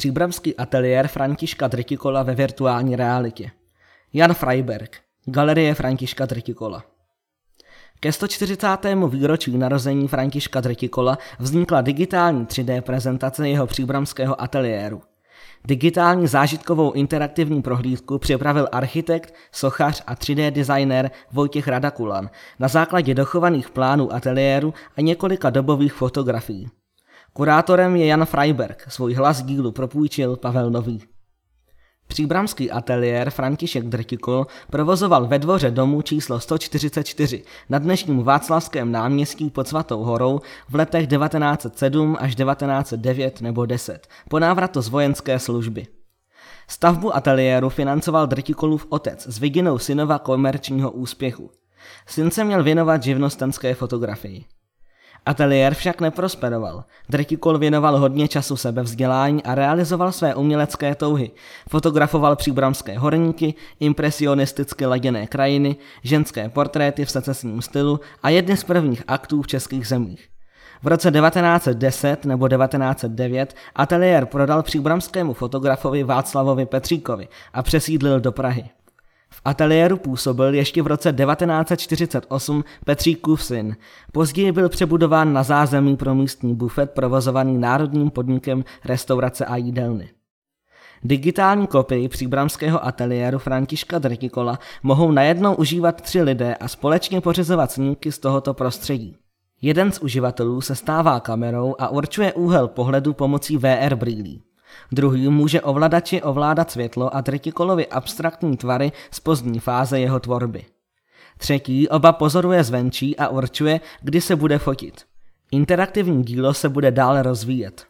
Příbramský ateliér Františka Dritikola ve virtuální realitě. Jan Freiberg, Galerie Františka Dritikola. Ke 140. výročí narození Františka Dritikola vznikla digitální 3D prezentace jeho příbramského ateliéru. Digitální zážitkovou interaktivní prohlídku připravil architekt, sochař a 3D designer Vojtěch Radakulan na základě dochovaných plánů ateliéru a několika dobových fotografií. Kurátorem je Jan Freiberg, svůj hlas dílu propůjčil Pavel Nový. Příbramský ateliér František Drtikol provozoval ve dvoře domu číslo 144 na dnešním Václavském náměstí pod Svatou horou v letech 1907 až 1909 nebo 10 po návratu z vojenské služby. Stavbu ateliéru financoval Drtikolův otec s vidinou synova komerčního úspěchu. Syn se měl věnovat živnostenské fotografii. Ateliér však neprosperoval. Dretikol věnoval hodně času sebevzdělání a realizoval své umělecké touhy. Fotografoval příbramské horníky, impresionisticky laděné krajiny, ženské portréty v secesním stylu a jedny z prvních aktů v českých zemích. V roce 1910 nebo 1909 ateliér prodal příbramskému fotografovi Václavovi Petříkovi a přesídlil do Prahy. V ateliéru působil ještě v roce 1948 Petříkův syn. Později byl přebudován na zázemí pro místní bufet provozovaný národním podnikem restaurace a jídelny. Digitální kopii příbramského ateliéru Františka Drtikola mohou najednou užívat tři lidé a společně pořizovat snímky z tohoto prostředí. Jeden z uživatelů se stává kamerou a určuje úhel pohledu pomocí VR brýlí. Druhý může ovladači ovládat světlo a Tritikolovi abstraktní tvary z pozdní fáze jeho tvorby. Třetí oba pozoruje zvenčí a určuje, kdy se bude fotit. Interaktivní dílo se bude dále rozvíjet.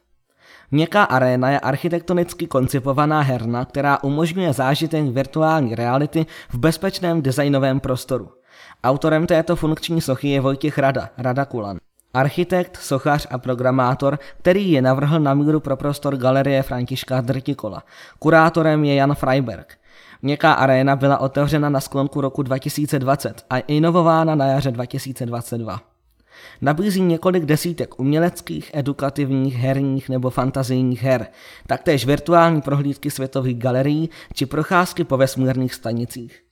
Měkká aréna je architektonicky koncipovaná herna, která umožňuje zážitek virtuální reality v bezpečném designovém prostoru. Autorem této funkční sochy je Vojtěch Rada, Rada Kulan. Architekt, sochař a programátor, který je navrhl na míru pro prostor galerie Františka Drtikola. Kurátorem je Jan Freiberg. Měkká aréna byla otevřena na sklonku roku 2020 a inovována na jaře 2022. Nabízí několik desítek uměleckých, edukativních, herních nebo fantazijních her, taktéž virtuální prohlídky světových galerií či procházky po vesmírných stanicích.